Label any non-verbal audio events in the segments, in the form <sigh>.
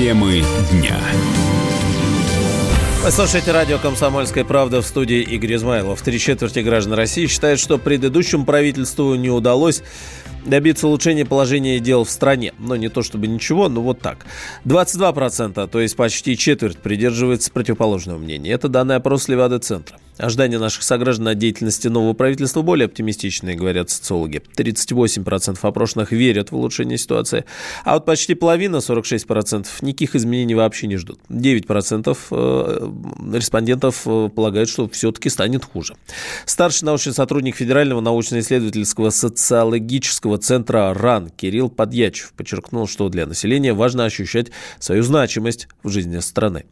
Темы дня. Вы радио «Комсомольская правда» в студии Игорь Измайлов. Три четверти граждан России считают, что предыдущему правительству не удалось добиться улучшения положения дел в стране. Но не то чтобы ничего, но вот так. 22%, то есть почти четверть, придерживается противоположного мнения. Это данные опроса Левада-центра. Ожидания наших сограждан от деятельности нового правительства более оптимистичные, говорят социологи. 38% опрошенных верят в улучшение ситуации, а вот почти половина, 46%, никаких изменений вообще не ждут. 9% э, респондентов э, полагают, что все-таки станет хуже. Старший научный сотрудник Федерального научно-исследовательского социологического центра РАН Кирилл Подьячев подчеркнул, что для населения важно ощущать свою значимость в жизни страны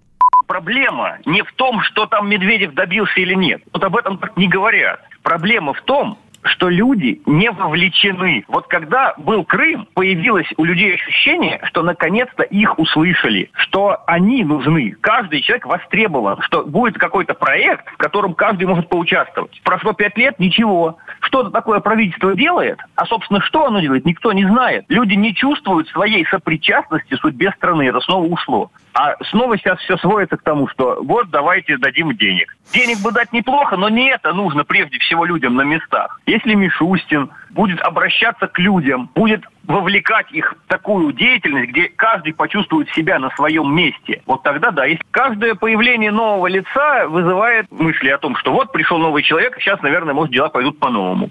проблема не в том, что там Медведев добился или нет. Вот об этом не говорят. Проблема в том, что люди не вовлечены. Вот когда был Крым, появилось у людей ощущение, что наконец-то их услышали, что они нужны. Каждый человек востребован, что будет какой-то проект, в котором каждый может поучаствовать. Прошло пять лет, ничего. Что-то такое правительство делает, а, собственно, что оно делает, никто не знает. Люди не чувствуют своей сопричастности судьбе страны. Это снова ушло. А снова сейчас все сводится к тому, что вот давайте дадим денег. Денег бы дать неплохо, но не это нужно прежде всего людям на местах. Если Мишустин будет обращаться к людям, будет вовлекать их в такую деятельность, где каждый почувствует себя на своем месте, вот тогда да. Если каждое появление нового лица вызывает мысли о том, что вот пришел новый человек, сейчас, наверное, может, дела пойдут по-новому.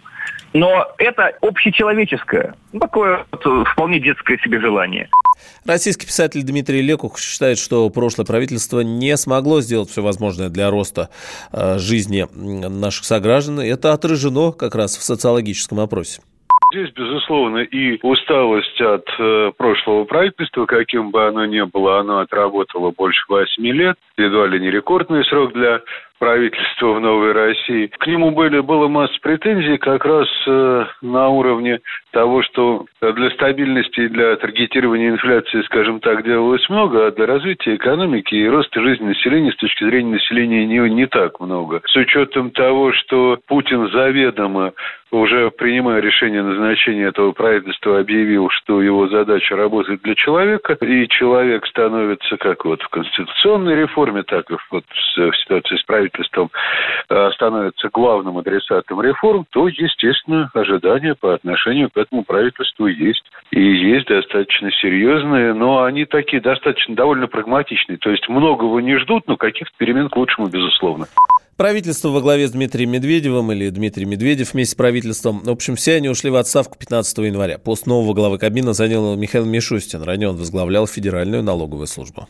Но это общечеловеческое, такое вот э, вполне детское себе желание. Российский писатель Дмитрий Лекух считает, что прошлое правительство не смогло сделать все возможное для роста э, жизни наших сограждан. Это отражено как раз в социологическом опросе. Здесь, безусловно, и усталость от э, прошлого правительства, каким бы оно ни было, оно отработало больше восьми лет, едва ли не рекордный срок для правительства в Новой России. К нему были, было масса претензий как раз э, на уровне того, что для стабильности и для таргетирования инфляции, скажем так, делалось много, а для развития экономики и роста жизни населения с точки зрения населения не, не так много. С учетом того, что Путин заведомо уже принимая решение назначения этого правительства, объявил, что его задача работать для человека, и человек становится как вот в конституционной реформе, так и вот в ситуации с правительством э, становится главным адресатом реформ, то, естественно, ожидания по отношению к этому правительству есть. И есть достаточно серьезные, но они такие достаточно довольно прагматичные. То есть многого не ждут, но каких-то перемен к лучшему, безусловно. Правительство во главе с Дмитрием Медведевым или Дмитрий Медведев вместе с правительством. В общем, все они ушли в отставку 15 января. Пост нового главы Кабмина занял Михаил Мишустин. Ранее он возглавлял Федеральную налоговую службу.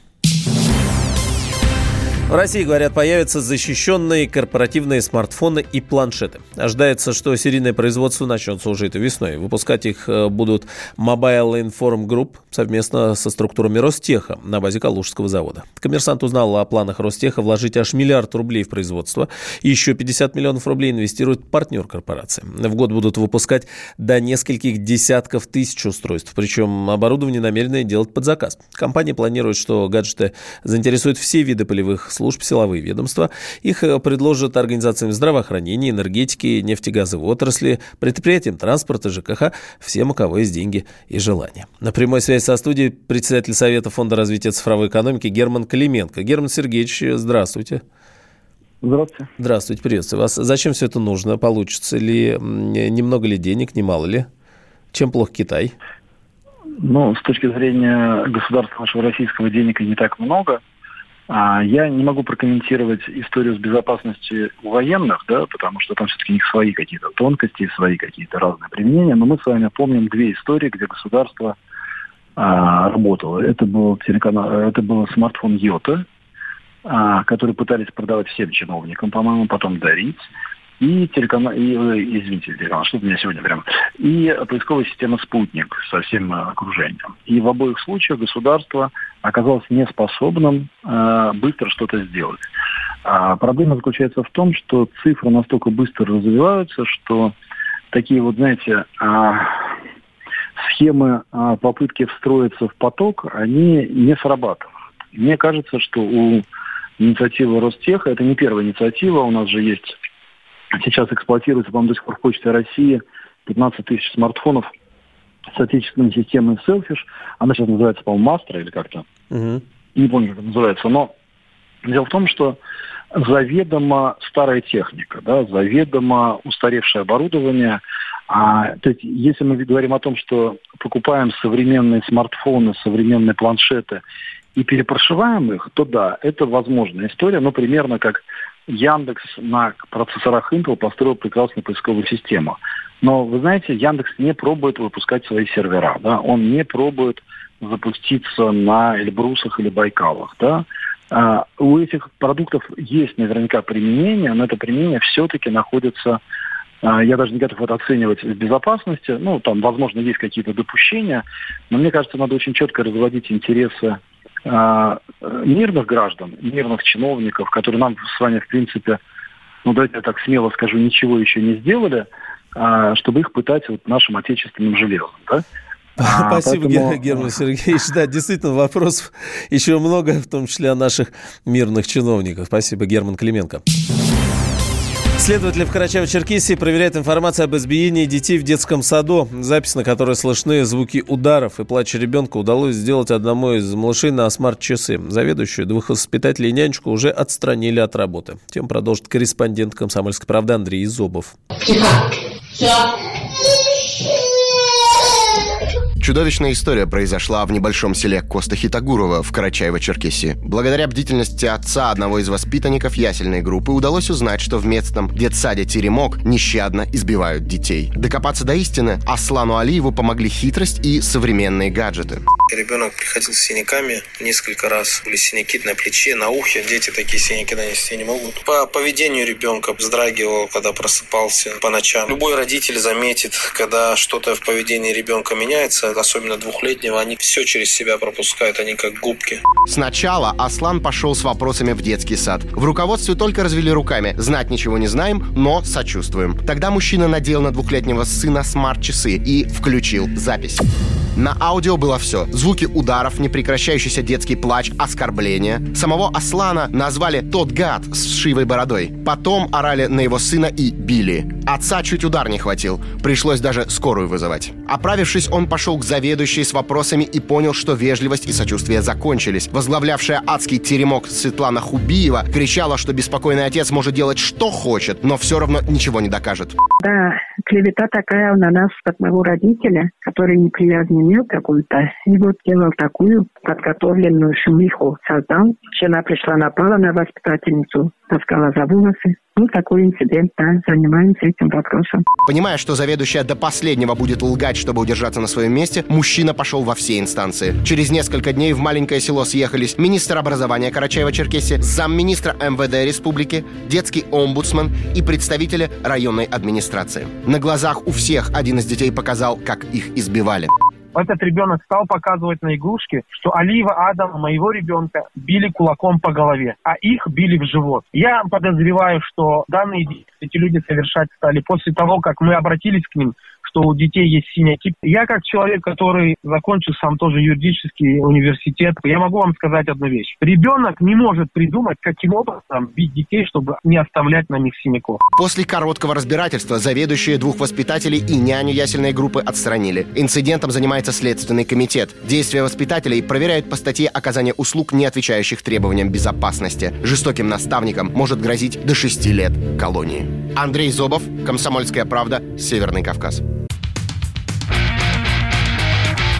В России, говорят, появятся защищенные корпоративные смартфоны и планшеты. Ожидается, что серийное производство начнется уже этой весной. Выпускать их э, будут Mobile Inform Group совместно со структурами Ростеха на базе Калужского завода. Коммерсант узнал о планах Ростеха вложить аж миллиард рублей в производство. Еще 50 миллионов рублей инвестирует партнер корпорации. В год будут выпускать до нескольких десятков тысяч устройств. Причем оборудование намерены делать под заказ. Компания планирует, что гаджеты заинтересуют все виды полевых служб, силовые ведомства. Их э, предложат организациям здравоохранения, энергетики, нефтегазовой отрасли, предприятиям транспорта, ЖКХ, всем, у кого есть деньги и желания. На прямой связи со студией председатель Совета Фонда развития цифровой экономики Герман Клименко. Герман Сергеевич, здравствуйте. Здравствуйте. Здравствуйте, приветствую вас. Зачем все это нужно? Получится ли, немного ли денег, немало ли? Чем плох Китай? Ну, с точки зрения государства нашего российского денег не так много. А я не могу прокомментировать историю с безопасностью военных, да, потому что там все-таки у них свои какие-то тонкости, свои какие-то разные применения. Но мы с вами помним две истории, где государство а, работало. Это был телеканал, это был смартфон Йота, а, который пытались продавать всем чиновникам, по-моему, потом дарить и телеканал, и, э, извините, телеканал, что у меня сегодня прям, и поисковая система «Спутник» со всем э, окружением. И в обоих случаях государство оказалось неспособным э, быстро что-то сделать. А проблема заключается в том, что цифры настолько быстро развиваются, что такие вот, знаете, а, схемы а, попытки встроиться в поток, они не срабатывают. Мне кажется, что у инициативы Ростеха, это не первая инициатива, у нас же есть Сейчас эксплуатируется, по-моему, до сих пор в Почте России 15 тысяч смартфонов с отечественными системами Selfish. Она сейчас называется, по-моему, Master или как-то. Угу. Не помню, как называется. Но дело в том, что заведомо старая техника, да, заведомо устаревшее оборудование. А, то есть, если мы говорим о том, что покупаем современные смартфоны, современные планшеты и перепрошиваем их, то да, это возможная история, но примерно как Яндекс на процессорах Intel построил прекрасную поисковую систему. Но вы знаете, Яндекс не пробует выпускать свои сервера, да, он не пробует запуститься на Эльбрусах или Байкалах, да. А, у этих продуктов есть наверняка применение, но это применение все-таки находится, а, я даже не готов это оценивать в безопасности, ну, там, возможно, есть какие-то допущения, но мне кажется, надо очень четко разводить интересы мирных граждан, мирных чиновников, которые нам с вами, в принципе, ну, давайте я так смело скажу, ничего еще не сделали, а, чтобы их пытать вот нашим отечественным железом, да? <laughs> А, Спасибо, поэтому... Герман Сергеевич. Да, действительно, вопросов <laughs> еще много, в том числе о наших мирных чиновниках. Спасибо, Герман Клименко. Следователи в Карачаево-Черкесии проверяют информацию об избиении детей в детском саду. Запись, на которой слышны звуки ударов и плач ребенка, удалось сделать одному из малышей на смарт-часы. Заведующую двух воспитателей и нянечку уже отстранили от работы. Тем продолжит корреспондент «Комсомольской правды» Андрей Зобов. Тихо. Все. Чудовищная история произошла в небольшом селе Коста-Хитагурова в Карачаево-Черкесии. Благодаря бдительности отца одного из воспитанников ясельной группы удалось узнать, что в местном детсаде «Теремок» нещадно избивают детей. Докопаться до истины Аслану Алиеву помогли хитрость и современные гаджеты. Ребенок приходил с синяками несколько раз. Были синяки на плече, на ухе. Дети такие синяки нанести не могут. По поведению ребенка вздрагивал, когда просыпался по ночам. Любой родитель заметит, когда что-то в поведении ребенка меняется, особенно двухлетнего, они все через себя пропускают, они как губки. Сначала Аслан пошел с вопросами в детский сад. В руководстве только развели руками. Знать ничего не знаем, но сочувствуем. Тогда мужчина надел на двухлетнего сына смарт-часы и включил запись. На аудио было все. Звуки ударов, непрекращающийся детский плач, оскорбления. Самого Аслана назвали «тот гад» с шивой бородой. Потом орали на его сына и били. Отца чуть удар не хватил. Пришлось даже скорую вызывать. Оправившись, он пошел к заведующей с вопросами и понял, что вежливость и сочувствие закончились. Возглавлявшая адский теремок Светлана Хубиева кричала, что беспокойный отец может делать что хочет, но все равно ничего не докажет. Да, клевета такая на нас от моего родителя, который неприязни имел какую-то, и вот делал такую подготовленную шумиху создал. Жена пришла, напала на воспитательницу, таскала за волосы. Ну, такой инцидент, да, занимаемся этим вопросом. Понимая, что заведующая до последнего будет лгать, чтобы удержаться на своем месте, мужчина пошел во все инстанции. Через несколько дней в маленькое село съехались министр образования Карачаева-Черкесии, замминистра МВД республики, детский омбудсман и представители районной администрации. На глазах у всех один из детей показал, как их избивали. Этот ребенок стал показывать на игрушке, что Алиева Адама, моего ребенка, били кулаком по голове, а их били в живот. Я подозреваю, что данные эти люди совершать стали после того, как мы обратились к ним что у детей есть синяки. Я как человек, который закончил сам тоже юридический университет, я могу вам сказать одну вещь. Ребенок не может придумать, каким образом бить детей, чтобы не оставлять на них синяков. После короткого разбирательства заведующие двух воспитателей и няню ясельной группы отстранили. Инцидентом занимается Следственный комитет. Действия воспитателей проверяют по статье оказания услуг, не отвечающих требованиям безопасности. Жестоким наставникам может грозить до 6 лет колонии. Андрей Зобов, Комсомольская правда, Северный Кавказ